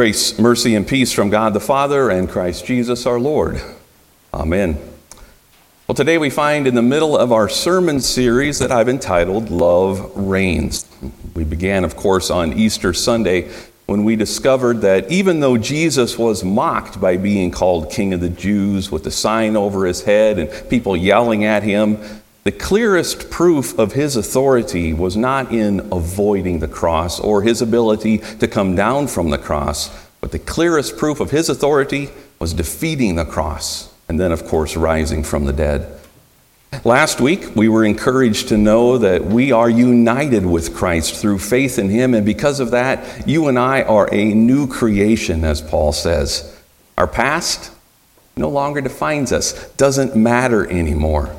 Grace, mercy, and peace from God the Father and Christ Jesus our Lord. Amen. Well, today we find in the middle of our sermon series that I've entitled Love Reigns. We began, of course, on Easter Sunday when we discovered that even though Jesus was mocked by being called King of the Jews with the sign over his head and people yelling at him, the clearest proof of his authority was not in avoiding the cross or his ability to come down from the cross, but the clearest proof of his authority was defeating the cross and then, of course, rising from the dead. Last week, we were encouraged to know that we are united with Christ through faith in Him, and because of that, you and I are a new creation, as Paul says. Our past no longer defines us, doesn't matter anymore.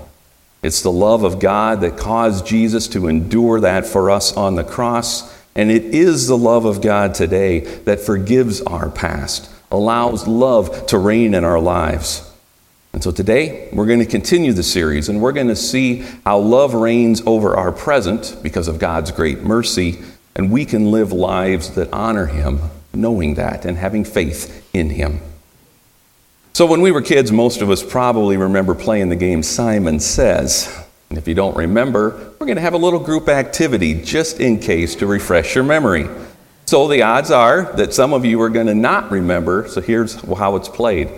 It's the love of God that caused Jesus to endure that for us on the cross. And it is the love of God today that forgives our past, allows love to reign in our lives. And so today, we're going to continue the series and we're going to see how love reigns over our present because of God's great mercy, and we can live lives that honor Him, knowing that and having faith in Him. So, when we were kids, most of us probably remember playing the game Simon Says. And if you don't remember, we're going to have a little group activity just in case to refresh your memory. So, the odds are that some of you are going to not remember, so here's how it's played.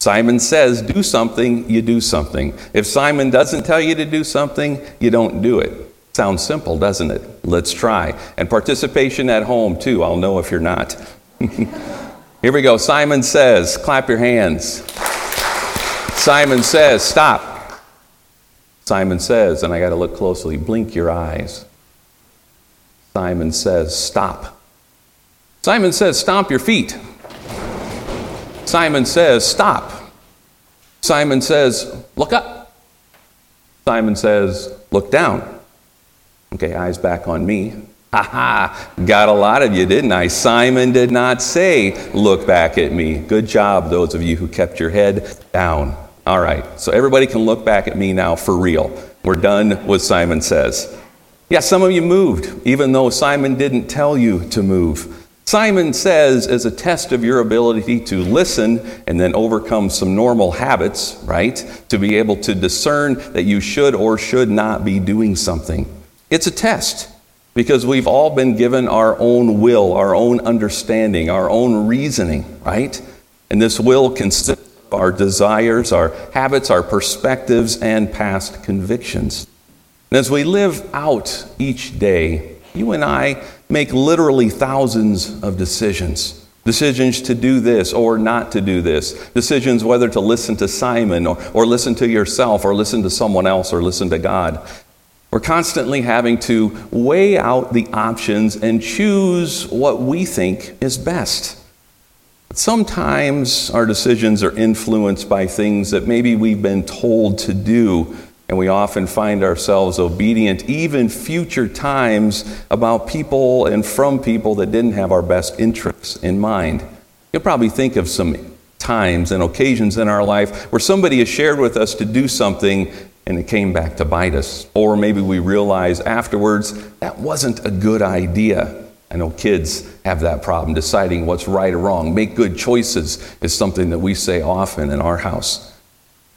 Simon says, do something, you do something. If Simon doesn't tell you to do something, you don't do it. Sounds simple, doesn't it? Let's try. And participation at home, too. I'll know if you're not. Here we go. Simon says, clap your hands. Simon says, stop. Simon says, and I got to look closely, blink your eyes. Simon says, stop. Simon says, stomp your feet. Simon says, stop. Simon says, look up. Simon says, look down. Okay, eyes back on me. Ha ha, got a lot of you, didn't I? Simon did not say, Look back at me. Good job, those of you who kept your head down. All right, so everybody can look back at me now for real. We're done with Simon Says. Yeah, some of you moved, even though Simon didn't tell you to move. Simon Says is a test of your ability to listen and then overcome some normal habits, right? To be able to discern that you should or should not be doing something. It's a test because we've all been given our own will, our own understanding, our own reasoning, right? And this will consists of our desires, our habits, our perspectives, and past convictions. And as we live out each day, you and I make literally thousands of decisions. Decisions to do this or not to do this. Decisions whether to listen to Simon or, or listen to yourself or listen to someone else or listen to God. We're constantly having to weigh out the options and choose what we think is best. Sometimes our decisions are influenced by things that maybe we've been told to do, and we often find ourselves obedient, even future times, about people and from people that didn't have our best interests in mind. You'll probably think of some times and occasions in our life where somebody has shared with us to do something and it came back to bite us. Or maybe we realize afterwards that wasn't a good idea. I know kids have that problem, deciding what's right or wrong. Make good choices is something that we say often in our house.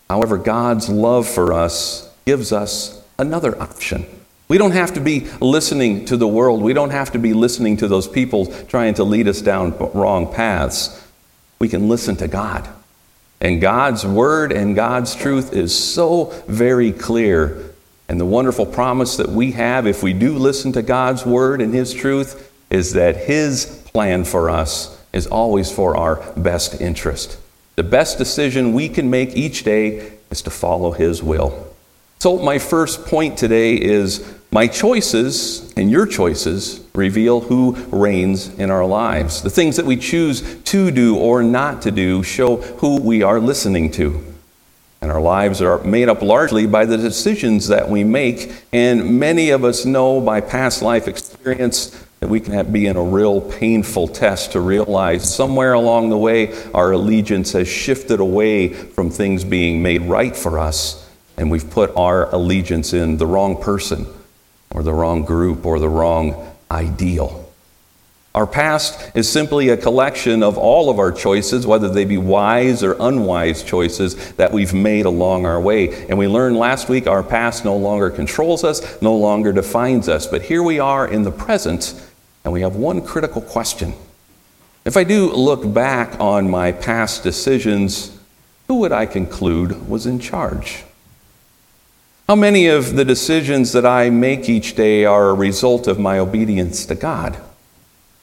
However, God's love for us gives us another option. We don't have to be listening to the world. We don't have to be listening to those people trying to lead us down wrong paths. We can listen to God. And God's word and God's truth is so very clear. And the wonderful promise that we have if we do listen to God's word and His truth is that His plan for us is always for our best interest. The best decision we can make each day is to follow His will. So, my first point today is my choices and your choices reveal who reigns in our lives. The things that we choose to do or not to do show who we are listening to. And our lives are made up largely by the decisions that we make. And many of us know by past life experience that we can be in a real painful test to realize somewhere along the way our allegiance has shifted away from things being made right for us and we've put our allegiance in the wrong person or the wrong group or the wrong ideal. Our past is simply a collection of all of our choices, whether they be wise or unwise choices that we've made along our way. And we learned last week our past no longer controls us, no longer defines us. But here we are in the present, and we have one critical question. If I do look back on my past decisions, who would I conclude was in charge? How many of the decisions that I make each day are a result of my obedience to God?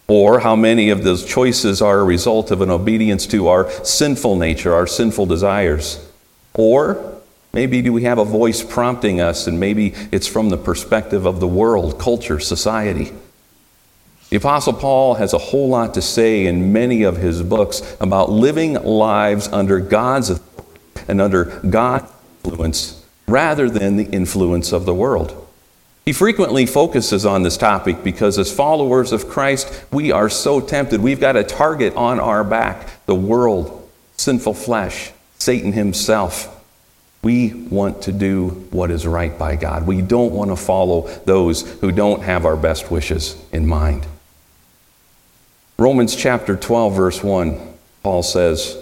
Or how many of those choices are a result of an obedience to our sinful nature, our sinful desires? Or maybe do we have a voice prompting us, and maybe it's from the perspective of the world, culture, society? The Apostle Paul has a whole lot to say in many of his books about living lives under God's authority and under God's influence rather than the influence of the world. He frequently focuses on this topic because, as followers of Christ, we are so tempted. We've got a target on our back the world, sinful flesh, Satan himself. We want to do what is right by God. We don't want to follow those who don't have our best wishes in mind. Romans chapter 12, verse 1, Paul says,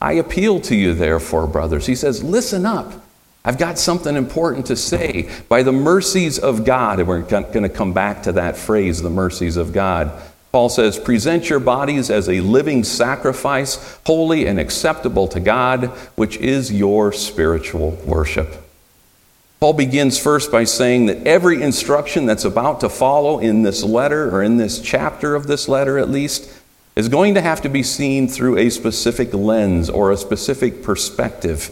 I appeal to you, therefore, brothers. He says, Listen up. I've got something important to say. By the mercies of God, and we're going to come back to that phrase, the mercies of God. Paul says, present your bodies as a living sacrifice, holy and acceptable to God, which is your spiritual worship. Paul begins first by saying that every instruction that's about to follow in this letter, or in this chapter of this letter at least, is going to have to be seen through a specific lens or a specific perspective.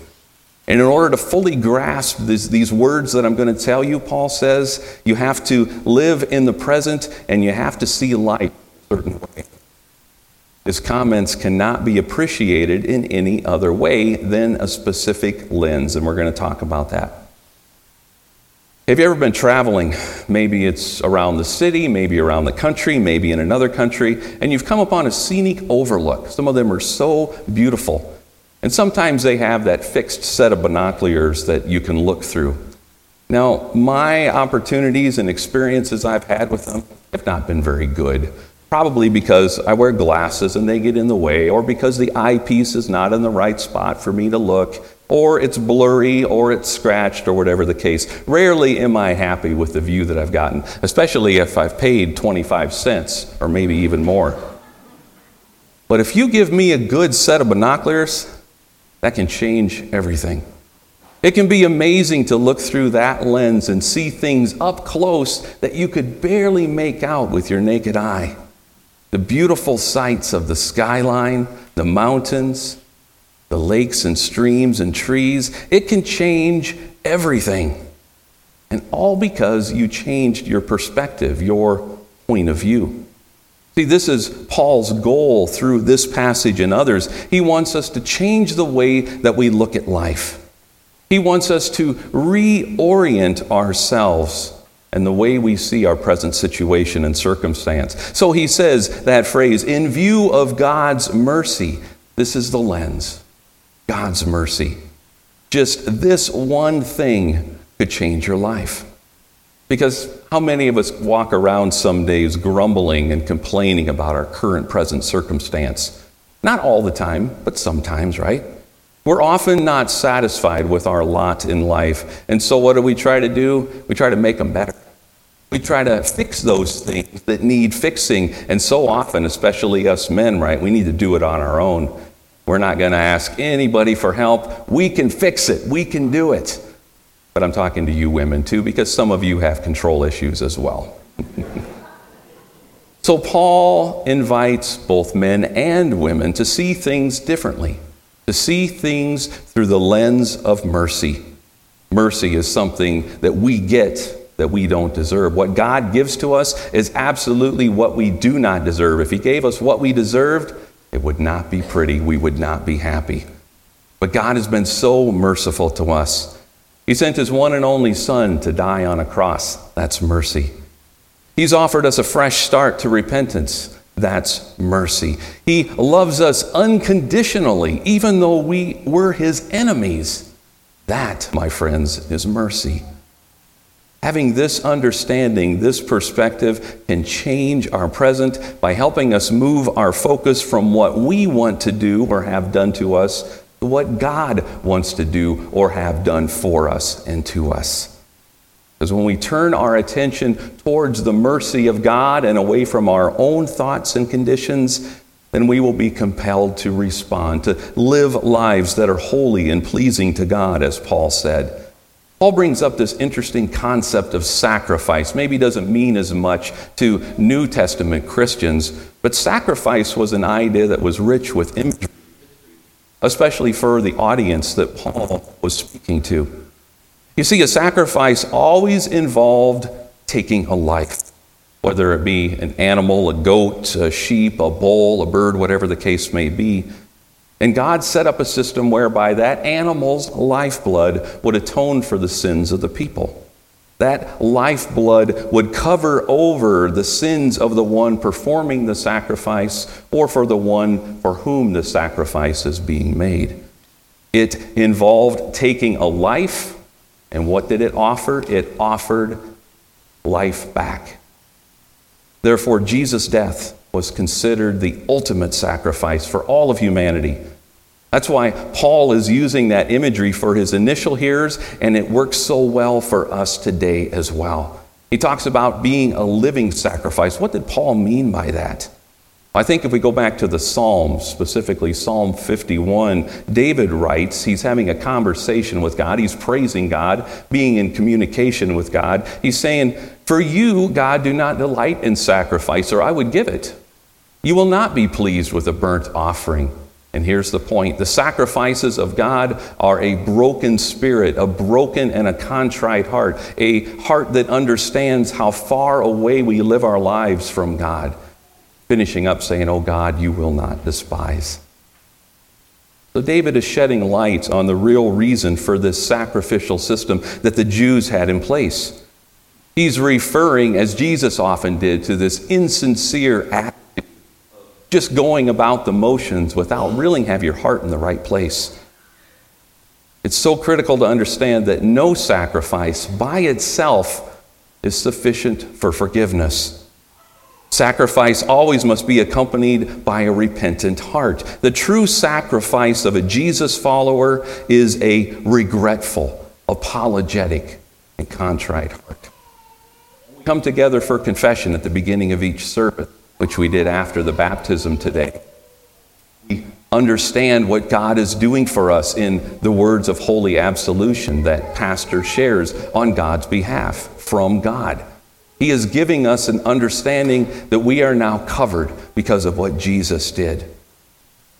And in order to fully grasp this, these words that I'm going to tell you, Paul says, you have to live in the present and you have to see life a certain way. His comments cannot be appreciated in any other way than a specific lens, and we're going to talk about that. Have you ever been traveling? Maybe it's around the city, maybe around the country, maybe in another country, and you've come upon a scenic overlook. Some of them are so beautiful. And sometimes they have that fixed set of binoculars that you can look through. Now, my opportunities and experiences I've had with them have not been very good. Probably because I wear glasses and they get in the way, or because the eyepiece is not in the right spot for me to look, or it's blurry, or it's scratched, or whatever the case. Rarely am I happy with the view that I've gotten, especially if I've paid 25 cents or maybe even more. But if you give me a good set of binoculars, that can change everything. It can be amazing to look through that lens and see things up close that you could barely make out with your naked eye. The beautiful sights of the skyline, the mountains, the lakes and streams and trees, it can change everything. And all because you changed your perspective, your point of view. See, this is Paul's goal through this passage and others. He wants us to change the way that we look at life. He wants us to reorient ourselves and the way we see our present situation and circumstance. So he says that phrase, in view of God's mercy, this is the lens. God's mercy. Just this one thing could change your life. Because how many of us walk around some days grumbling and complaining about our current present circumstance? Not all the time, but sometimes, right? We're often not satisfied with our lot in life. And so, what do we try to do? We try to make them better. We try to fix those things that need fixing. And so often, especially us men, right, we need to do it on our own. We're not going to ask anybody for help. We can fix it, we can do it. But I'm talking to you women too, because some of you have control issues as well. so, Paul invites both men and women to see things differently, to see things through the lens of mercy. Mercy is something that we get that we don't deserve. What God gives to us is absolutely what we do not deserve. If He gave us what we deserved, it would not be pretty. We would not be happy. But God has been so merciful to us. He sent his one and only Son to die on a cross. That's mercy. He's offered us a fresh start to repentance. That's mercy. He loves us unconditionally, even though we were his enemies. That, my friends, is mercy. Having this understanding, this perspective, can change our present by helping us move our focus from what we want to do or have done to us what God wants to do or have done for us and to us. Because when we turn our attention towards the mercy of God and away from our own thoughts and conditions, then we will be compelled to respond, to live lives that are holy and pleasing to God, as Paul said. Paul brings up this interesting concept of sacrifice. Maybe doesn't mean as much to New Testament Christians, but sacrifice was an idea that was rich with imagery, especially for the audience that Paul was speaking to. You see, a sacrifice always involved taking a life, whether it be an animal, a goat, a sheep, a bull, a bird, whatever the case may be. And God set up a system whereby that animal's lifeblood would atone for the sins of the people. That lifeblood would cover over the sins of the one performing the sacrifice or for the one for whom the sacrifice is being made. It involved taking a life, and what did it offer? It offered life back. Therefore, Jesus' death was considered the ultimate sacrifice for all of humanity. That's why Paul is using that imagery for his initial hearers, and it works so well for us today as well. He talks about being a living sacrifice. What did Paul mean by that? I think if we go back to the Psalms, specifically Psalm 51, David writes, he's having a conversation with God. He's praising God, being in communication with God. He's saying, For you, God, do not delight in sacrifice, or I would give it. You will not be pleased with a burnt offering. And here's the point the sacrifices of God are a broken spirit, a broken and a contrite heart, a heart that understands how far away we live our lives from God. Finishing up saying, Oh God, you will not despise. So David is shedding light on the real reason for this sacrificial system that the Jews had in place. He's referring, as Jesus often did, to this insincere act just going about the motions without really have your heart in the right place. It's so critical to understand that no sacrifice by itself is sufficient for forgiveness. Sacrifice always must be accompanied by a repentant heart. The true sacrifice of a Jesus follower is a regretful, apologetic, and contrite heart. We come together for confession at the beginning of each service which we did after the baptism today. We understand what God is doing for us in the words of holy absolution that Pastor shares on God's behalf from God. He is giving us an understanding that we are now covered because of what Jesus did.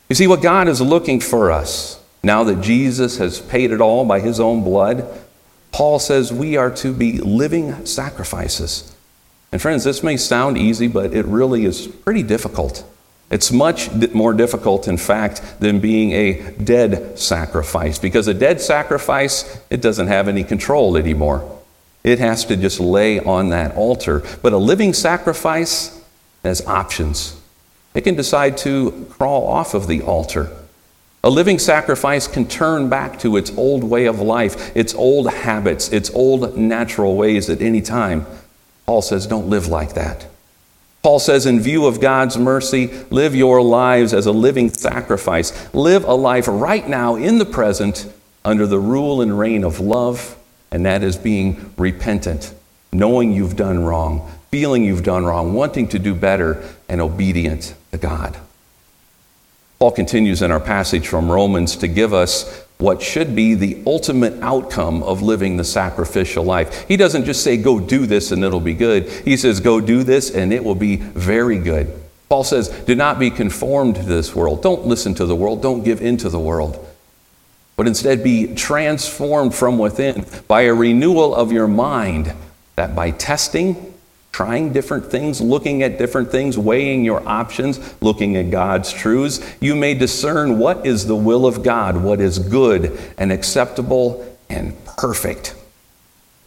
You see, what God is looking for us, now that Jesus has paid it all by his own blood, Paul says we are to be living sacrifices. And friends, this may sound easy, but it really is pretty difficult. It's much more difficult, in fact, than being a dead sacrifice, because a dead sacrifice, it doesn't have any control anymore. It has to just lay on that altar. But a living sacrifice has options. It can decide to crawl off of the altar. A living sacrifice can turn back to its old way of life, its old habits, its old natural ways at any time. Paul says, don't live like that. Paul says, in view of God's mercy, live your lives as a living sacrifice. Live a life right now in the present under the rule and reign of love, and that is being repentant, knowing you've done wrong, feeling you've done wrong, wanting to do better, and obedient to God. Paul continues in our passage from Romans to give us what should be the ultimate outcome of living the sacrificial life. He doesn't just say, go do this and it'll be good. He says, go do this and it will be very good. Paul says, do not be conformed to this world. Don't listen to the world. Don't give in to the world. But instead be transformed from within by a renewal of your mind, that by testing, trying different things, looking at different things, weighing your options, looking at God's truths, you may discern what is the will of God, what is good and acceptable and perfect.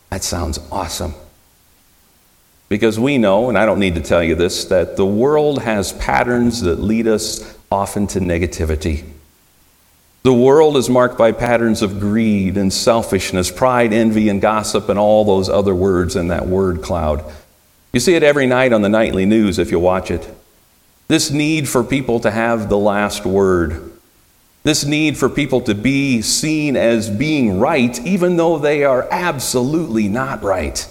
That sounds awesome. Because we know, and I don't need to tell you this, that the world has patterns that lead us often to negativity. The world is marked by patterns of greed and selfishness, pride, envy, and gossip, and all those other words in that word cloud. You see it every night on the nightly news if you watch it. This need for people to have the last word. This need for people to be seen as being right, even though they are absolutely not right.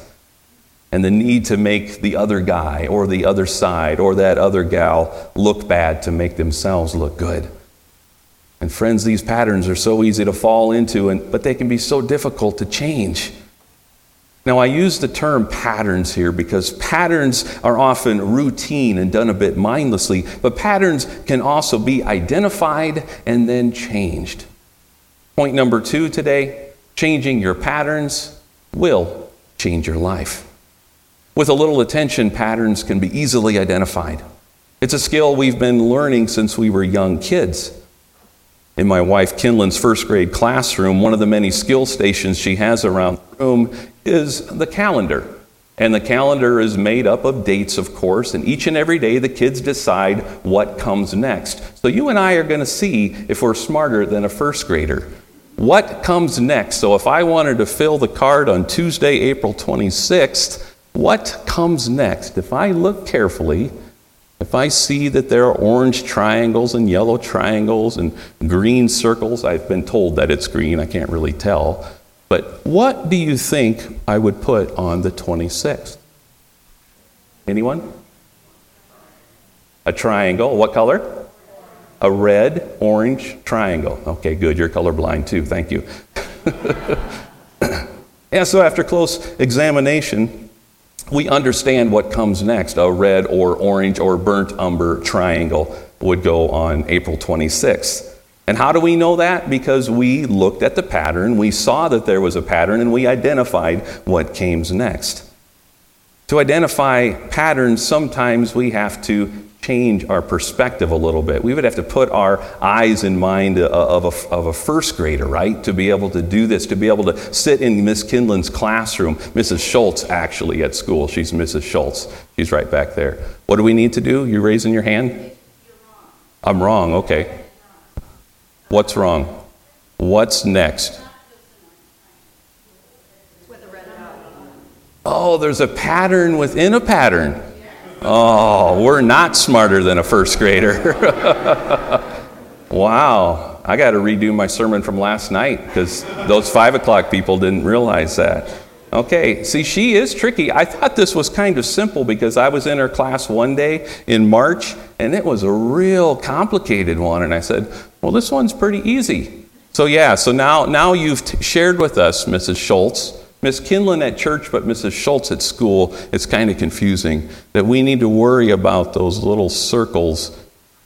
And the need to make the other guy or the other side or that other gal look bad to make themselves look good. And friends, these patterns are so easy to fall into, and, but they can be so difficult to change. Now, I use the term patterns here because patterns are often routine and done a bit mindlessly, but patterns can also be identified and then changed. Point number two today changing your patterns will change your life. With a little attention, patterns can be easily identified. It's a skill we've been learning since we were young kids. In my wife Kinlan's first grade classroom, one of the many skill stations she has around the room is the calendar. And the calendar is made up of dates, of course, and each and every day the kids decide what comes next. So you and I are going to see if we're smarter than a first grader. What comes next? So if I wanted to fill the card on Tuesday, April 26th, what comes next? If I look carefully, if I see that there are orange triangles and yellow triangles and green circles, I've been told that it's green, I can't really tell. But what do you think I would put on the 26th? Anyone? A triangle. What color? A red, orange triangle. Okay, good. You're colorblind too. Thank you. and so after close examination, we understand what comes next. A red or orange or burnt umber triangle would go on April 26th. And how do we know that? Because we looked at the pattern, we saw that there was a pattern, and we identified what came next. To identify patterns, sometimes we have to change our perspective a little bit. We would have to put our eyes in mind uh, of a, of a first grader, right? To be able to do this, to be able to sit in Miss Kinlan's classroom, Mrs. Schultz actually at school. She's Mrs. Schultz. She's right back there. What do we need to do? You raising your hand? I'm wrong, okay. What's wrong? What's next? Oh, there's a pattern within a pattern. Oh, we're not smarter than a first grader. wow. I got to redo my sermon from last night because those five o'clock people didn't realize that. Okay, see, she is tricky. I thought this was kind of simple because I was in her class one day in March and it was a real complicated one. And I said, well, this one's pretty easy. So, yeah, so now, now you've t- shared with us, Mrs. Schultz, Miss Kinlan at church, but Mrs. Schultz at school, it's kind of confusing that we need to worry about those little circles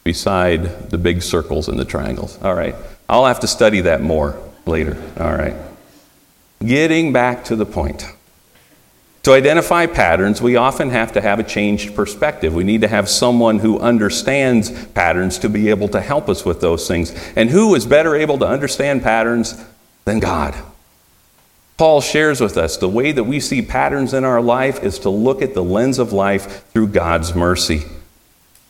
beside the big circles and the triangles. All right. I'll have to study that more later. All right. Getting back to the point. To identify patterns, we often have to have a changed perspective. We need to have someone who understands patterns to be able to help us with those things. And who is better able to understand patterns than God? Paul shares with us the way that we see patterns in our life is to look at the lens of life through God's mercy.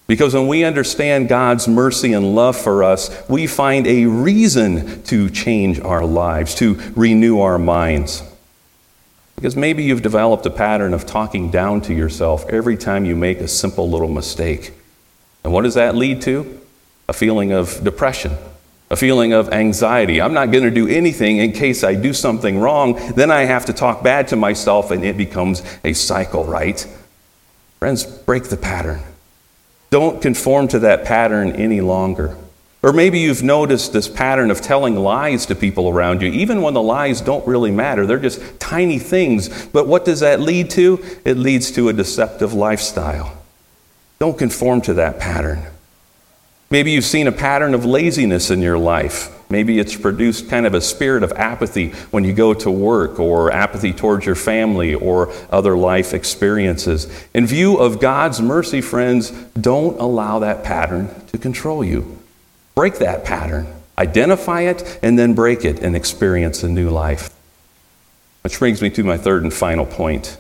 Because when we understand God's mercy and love for us, we find a reason to change our lives, to renew our minds. Because maybe you've developed a pattern of talking down to yourself every time you make a simple little mistake. And what does that lead to? A feeling of depression, a feeling of anxiety. I'm not going to do anything in case I do something wrong. Then I have to talk bad to myself, and it becomes a cycle, right? Friends, break the pattern. Don't conform to that pattern any longer. Or maybe you've noticed this pattern of telling lies to people around you, even when the lies don't really matter. They're just tiny things. But what does that lead to? It leads to a deceptive lifestyle. Don't conform to that pattern. Maybe you've seen a pattern of laziness in your life. Maybe it's produced kind of a spirit of apathy when you go to work, or apathy towards your family, or other life experiences. In view of God's mercy, friends, don't allow that pattern to control you. Break that pattern, identify it, and then break it and experience a new life. Which brings me to my third and final point.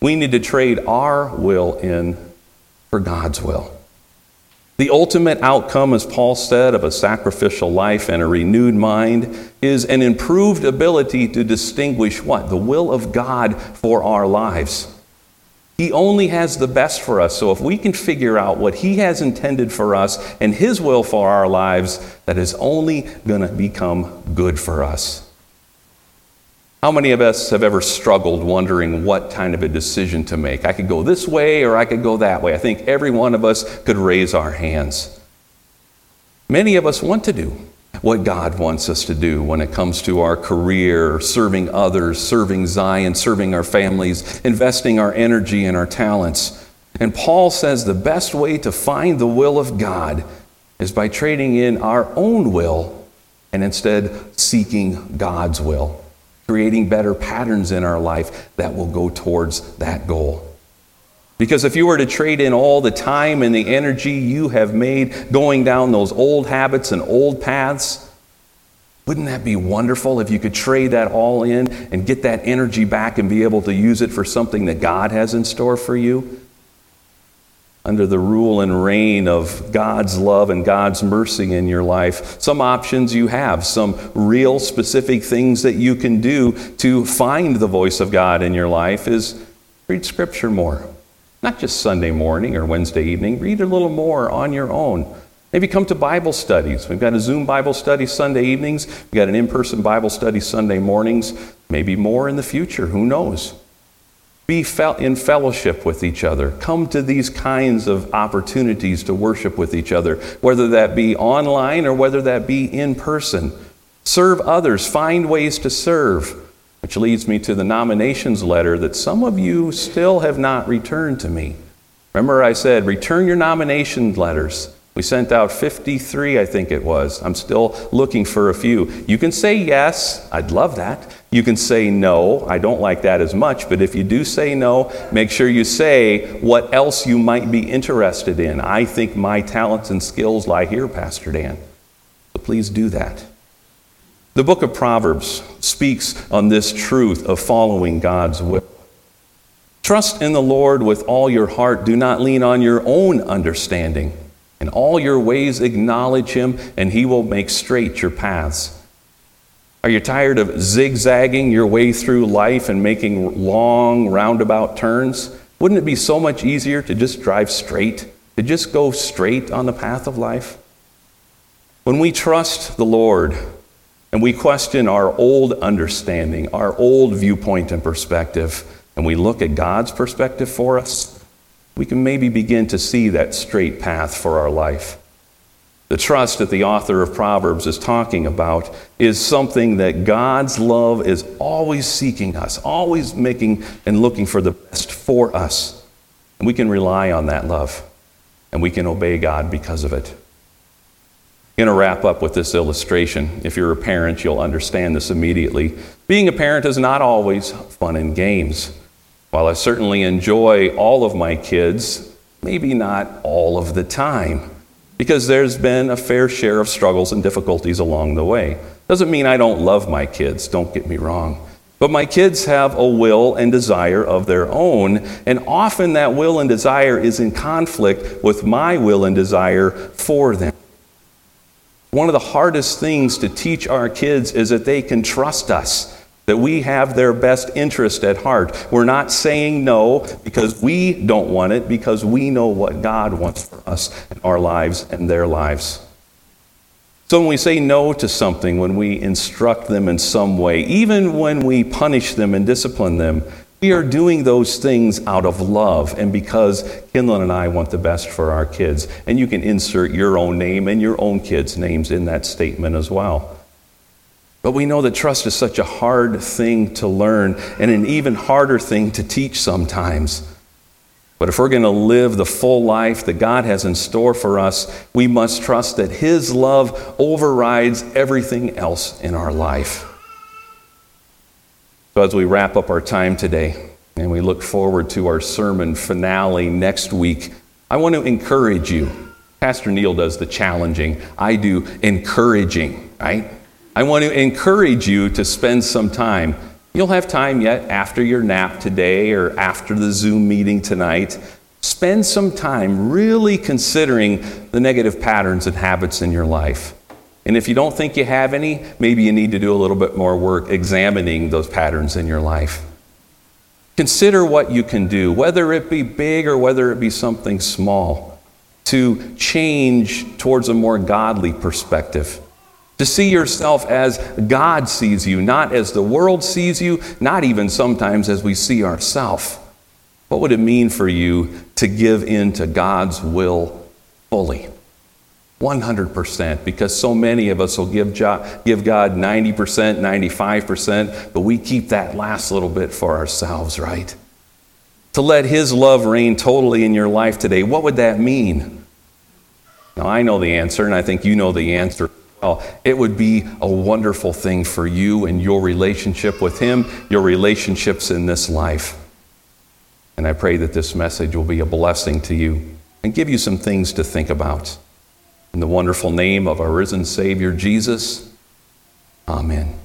We need to trade our will in for God's will. The ultimate outcome, as Paul said, of a sacrificial life and a renewed mind is an improved ability to distinguish what? The will of God for our lives. He only has the best for us. So if we can figure out what He has intended for us and His will for our lives, that is only going to become good for us. How many of us have ever struggled wondering what kind of a decision to make? I could go this way or I could go that way. I think every one of us could raise our hands. Many of us want to do what God wants us to do when it comes to our career, serving others, serving Zion, serving our families, investing our energy and our talents. And Paul says the best way to find the will of God is by trading in our own will and instead seeking God's will creating better patterns in our life that will go towards that goal. Because if you were to trade in all the time and the energy you have made going down those old habits and old paths, wouldn't that be wonderful if you could trade that all in and get that energy back and be able to use it for something that God has in store for you? Under the rule and reign of God's love and God's mercy in your life. Some options you have, some real specific things that you can do to find the voice of God in your life is read Scripture more. Not just Sunday morning or Wednesday evening, read a little more on your own. Maybe come to Bible studies. We've got a Zoom Bible study Sunday evenings. We've got an in person Bible study Sunday mornings. Maybe more in the future. Who knows? Be in fellowship with each other. Come to these kinds of opportunities to worship with each other, whether that be online or whether that be in person. Serve others. Find ways to serve. Which leads me to the nominations letter that some of you still have not returned to me. Remember, I said, return your nomination letters. We sent out 53, I think it was. I'm still looking for a few. You can say yes, I'd love that. You can say no. I don't like that as much, but if you do say no, make sure you say what else you might be interested in. I think my talents and skills lie here, Pastor Dan. So please do that. The book of Proverbs speaks on this truth of following God's will. Trust in the Lord with all your heart. Do not lean on your own understanding. In all your ways, acknowledge Him, and He will make straight your paths. Are you tired of zigzagging your way through life and making long roundabout turns? Wouldn't it be so much easier to just drive straight, to just go straight on the path of life? When we trust the Lord and we question our old understanding, our old viewpoint and perspective, and we look at God's perspective for us, we can maybe begin to see that straight path for our life. The trust that the author of Proverbs is talking about is something that God's love is always seeking us, always making and looking for the best for us. And we can rely on that love, and we can obey God because of it. I'm going to wrap up with this illustration. If you're a parent, you'll understand this immediately. Being a parent is not always fun and games. While I certainly enjoy all of my kids, maybe not all of the time because there's been a fair share of struggles and difficulties along the way. Doesn't mean I don't love my kids, don't get me wrong. But my kids have a will and desire of their own, and often that will and desire is in conflict with my will and desire for them. One of the hardest things to teach our kids is that they can trust us that we have their best interest at heart. We're not saying no because we don't want it, because we know what God wants for us in our lives and their lives. So when we say no to something, when we instruct them in some way, even when we punish them and discipline them, we are doing those things out of love and because Kinlan and I want the best for our kids. And you can insert your own name and your own kids' names in that statement as well. But we know that trust is such a hard thing to learn and an even harder thing to teach sometimes. But if we're going to live the full life that God has in store for us, we must trust that His love overrides everything else in our life. So, as we wrap up our time today and we look forward to our sermon finale next week, I want to encourage you. Pastor Neil does the challenging, I do encouraging, right? I want to encourage you to spend some time. You'll have time yet after your nap today or after the Zoom meeting tonight spend some time really considering the negative patterns and habits in your life. And if you don't think you have any, maybe you need to do a little bit more work examining those patterns in your life. Consider what you can do, whether it be big or whether it be something small, to change towards a more godly perspective. To see yourself as God sees you, not as the world sees you, not even sometimes as we see ourselves. What would it mean for you to give in to God's will fully? 100%, because so many of us will give, God 90%, 95%, but we keep that last little bit for ourselves, right? To let His love reign totally in your life today, what would that mean? Now, I know the answer, and I think you know the answer. It would be a wonderful thing for you and your relationship with Him, your relationships in this life. And I pray that this message will be a blessing to you and give you some things to think about. In the wonderful name of our risen Savior, Jesus, Amen.